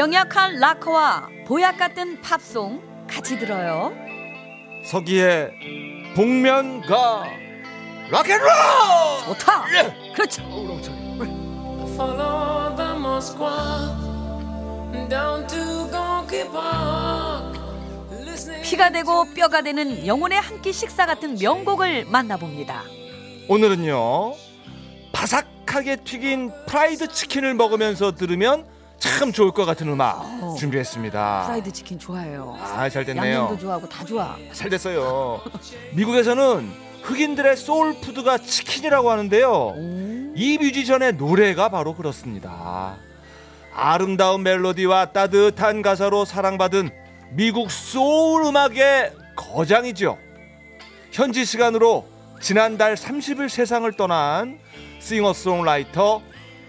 병약한 락커와 보약 같은 팝송 같이 들어요. 서기의 복면가 락앤롤 좋다. 예. 그렇죠. Follow the Moskva down to Gonky Park. Listening 피가 되고 뼈가 되는 영혼의 한 끼 식사 같은 명곡을 만나봅니다. 오늘은요 바삭하게 튀긴 프라이드 치킨을 먹으면서 들으면 참 좋을 것 같은 음악 어. 준비했습니다. 프라이드 치킨 좋아해요. 아 잘 됐네요. 양념도 좋아하고 다 좋아. 잘 됐어요. 미국에서는 흑인들의 소울 푸드가 치킨이라고 하는데요. 이 뮤지션의 노래가 바로 그렇습니다. 아름다운 멜로디와 따뜻한 가사로 사랑받은 미국 소울 음악의 거장이죠. 현지 시간으로 지난달 30일 세상을 떠난 싱어송라이터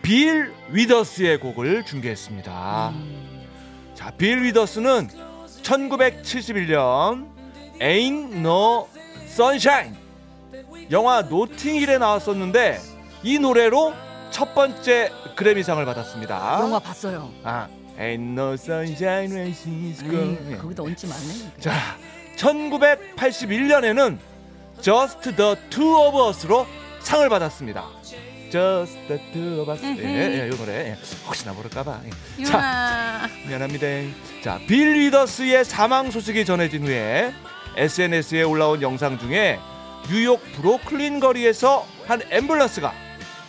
빌 위더스의 곡을 준비했습니다. 자, 빌 위더스는 1971년 Ain't No Sunshine 영화 노팅힐에 나왔었는데 이 노래로 첫 번째 그래미상을 받았습니다. 영화 봤어요. 아, Ain't No Sunshine when she's gone. 거기다 얹지 말네. 자, 1981년에는 Just the Two of Us로 상을 받았습니다. Just the Two of Us. 예, 예, 이 노래 예, 혹시나 모를까봐. 예. 자. 미안합니다. 자, 빌 리더스의 사망 소식이 전해진 후에 SNS에 올라온 영상 중에 뉴욕 브로클린 거리에서 한 앰뷸런스가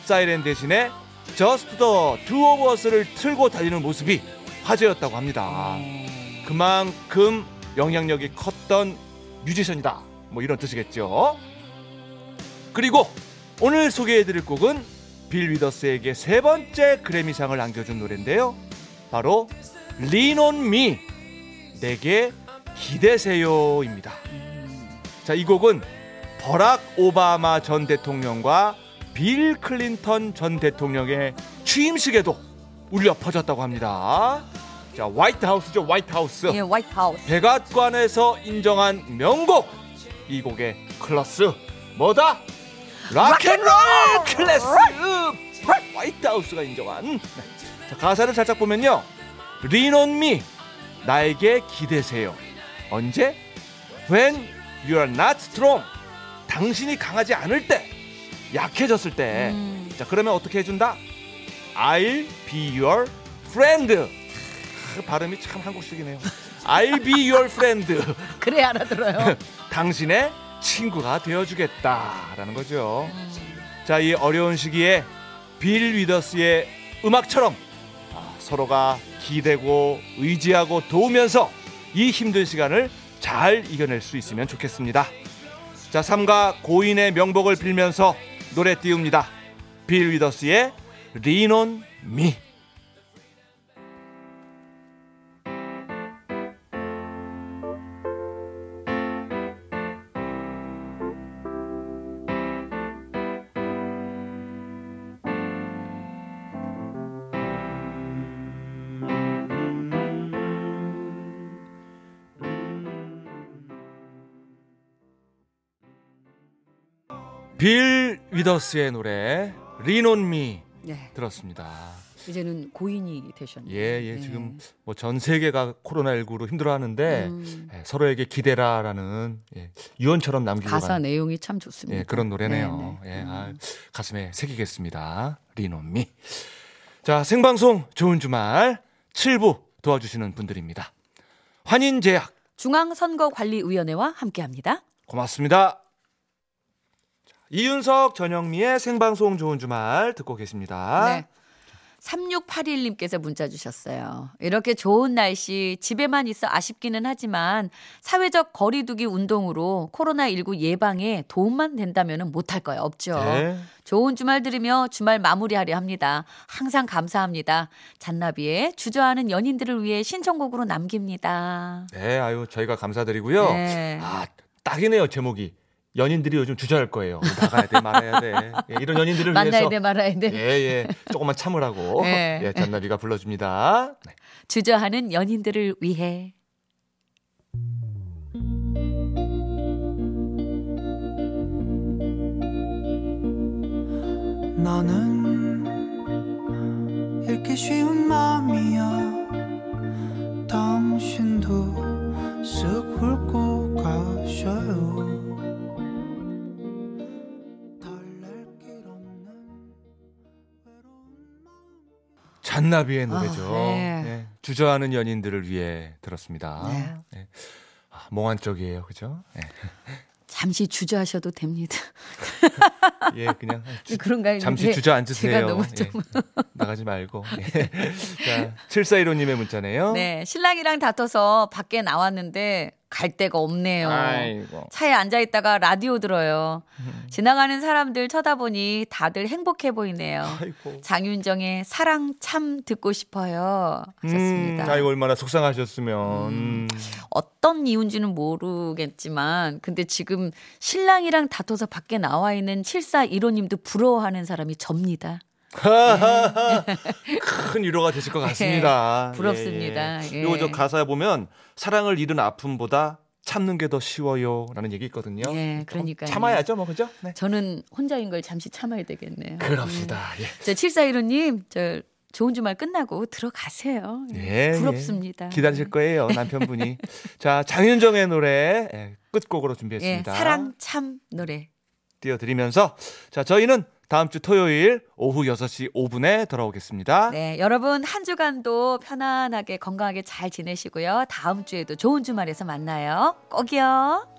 사이렌 대신에 Just the Two of Us를 틀고 달리는 모습이 화제였다고 합니다. 그만큼 영향력이 컸던 뮤지션이다. 뭐 이런 뜻이겠죠. 그리고 오늘 소개해드릴 곡은 빌 위더스에게 세 번째 그래미상을 안겨준 노래인데요. 바로 Lean on Me 내게 기대세요입니다. 자, 이 곡은 버락 오바마 전 대통령과 빌 클린턴 전 대통령의 취임식에도 울려 퍼졌다고 합니다. 자, White House죠, White House. 예, White House. 백악관에서 인정한 명곡 이 곡의 클래스 뭐다? 락앤롤 클래스! 화이트하우스가 인정한. 네. 자, 가사를 살짝 보면요. Lean on me 나에게 기대세요. 언제? When you are not strong. 당신이 강하지 않을 때 약해졌을 때. 음. 자, 그러면 어떻게 해준다? I'll be your friend. 아, 발음이 참 한국식이네요. I'll be your friend. 그래 알아들어요. 당신의 친구가 되어주겠다라는 거죠. 자, 이 어려운 시기에 빌 위더스의 음악처럼 아, 서로가 기대고 의지하고 도우면서 이 힘든 시간을 잘 이겨낼 수 있으면 좋겠습니다. 자, 삼가 고인의 명복을 빌면서 노래 띄웁니다. 빌 위더스의 리논 미. 빌 위더스의 노래 리논 미 네, 들었습니다. 이제는 고인이 되셨네요. 예, 예, 네. 지금 뭐 전 세계가 코로나19로 힘들어하는데 음. 예, 서로에게 기대라라는 예, 유언처럼 남기고 가사 간 내용이 참 좋습니다. 예, 그런 노래네요. 네, 네. 예, 아, 가슴에 새기겠습니다. 리논미. 자, 생방송 좋은 주말 7부 도와주시는 분들입니다. 환인제약 중앙선거관리위원회와 함께합니다. 고맙습니다. 자, 이윤석 전영미의 생방송 좋은 주말 듣고 계십니다. 네. 3681님께서 문자 주셨어요. 이렇게 좋은 날씨 집에만 있어 아쉽기는 하지만 사회적 거리두기 운동으로 코로나19 예방에 도움만 된다면 못할 거예요. 없죠. 네. 좋은 주말 들으며 주말 마무리하려 합니다. 항상 감사합니다. 잔나비의 주저하는 연인들을 위해 신청곡으로 남깁니다. 네, 아유 저희가 감사드리고요. 네. 아 딱이네요 제목이. 연인들이 요즘 주저할 거예요. 나가야 돼 말아야 돼. 예, 이런 연인들을 만나야 위해서 돼 말아야 돼. 예, 예. 조금만 참으라고. 네. 예, 잔나비가 불러줍니다. 네. 주저하는 연인들을 위해. 너는 읽기 쉬운 마음이야 잔나비의 노래죠. 아, 네. 네, 주저하는 연인들을 위해 들었습니다. 네. 네. 아, 몽환 쪽이에요, 그죠? 네. 잠시 주저하셔도 됩니다. 예, 그냥 주- 그런가요? 잠시 네. 주저앉으세요. 제가 너무 예. 좀. 나가지 말고. 예. 자, 7415님의 문자네요. 네, 신랑이랑 다퉈서 밖에 나왔는데 갈 데가 없네요. 아이고. 차에 앉아 있다가 라디오 들어요. 지나가는 사람들 쳐다보니 다들 행복해 보이네요. 아이고. 장윤정의 사랑 참 듣고 싶어요. 하셨습니다. 음, 아이고 얼마나 속상하셨으면. 음. 어떤 이유인지는 모르겠지만, 근데 지금 신랑이랑 다퉈서 밖에 나와 있는 7415님도 부러워하는 사람이 접니다. 큰 위로가 되실 것 같습니다. 네, 부럽습니다. 예, 예. 예. 그리고 저 가사에 보면 사랑을 잃은 아픔보다 참는 게 더 쉬워요라는 얘기 있거든요. 예, 조금 그러니까요. 참아야죠, 뭐 그죠? 네. 저는 혼자인 걸 잠시 참아야 되겠네요. 그럽시다. 예. 저 7415님, 저 좋은 주말 끝나고 들어가세요. 예, 부럽습니다. 예. 기다리실 거예요, 남편분이. 자, 장윤정의 노래 예, 끝곡으로 예, 준비했습니다. 사랑 참 노래. 띄워드리면서 자, 저희는 다음 주 토요일 오후 6시 5분에 돌아오겠습니다. 네, 여러분 한 주간도 편안하게 건강하게 잘 지내시고요. 다음 주에도 좋은 주말에서 만나요. 꼭이요.